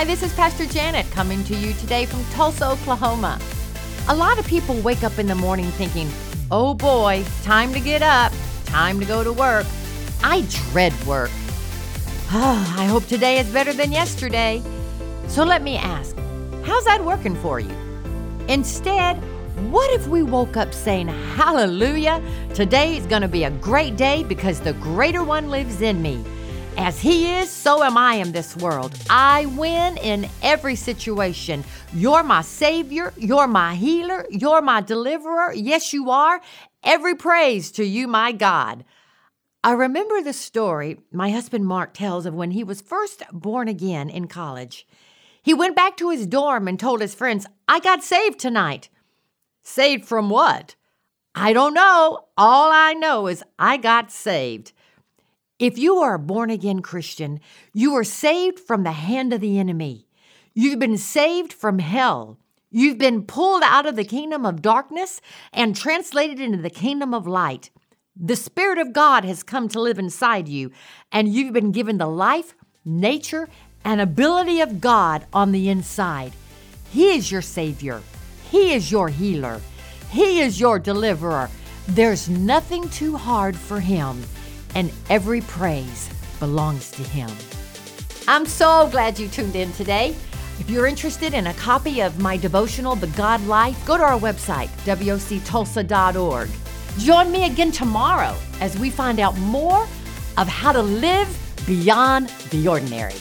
Hi, this is Pastor Janet coming to you today from Tulsa, Oklahoma. A lot of people wake up in the morning thinking, oh boy, time to get up, time to go to work. I dread work. Oh, I hope today is better than yesterday. So let me ask, how's that working for you? Instead, what if we woke up saying, Hallelujah, today is going to be a great day because the greater one lives in me? As He is, so am I in this world. I win in every situation. You're my Savior. You're my healer. You're my deliverer. Yes, you are. Every praise to you, my God. I remember the story my husband Mark tells of when he was first born again in college. He went back to his dorm and told his friends, I got saved tonight. Saved from what? I don't know. All I know is I got saved. If you are a born again Christian, you are saved from the hand of the enemy. You've been saved from hell. You've been pulled out of the kingdom of darkness and translated into the kingdom of light. The Spirit of God has come to live inside you, and you've been given the life, nature, and ability of God on the inside. He is your Savior, He is your healer, He is your deliverer. There's nothing too hard for Him and every praise belongs to Him. I'm so glad you tuned in today. If you're interested in a copy of my devotional, The God Life, go to our website, woctulsa.org. Join me again tomorrow as we find out more of how to live beyond the ordinary.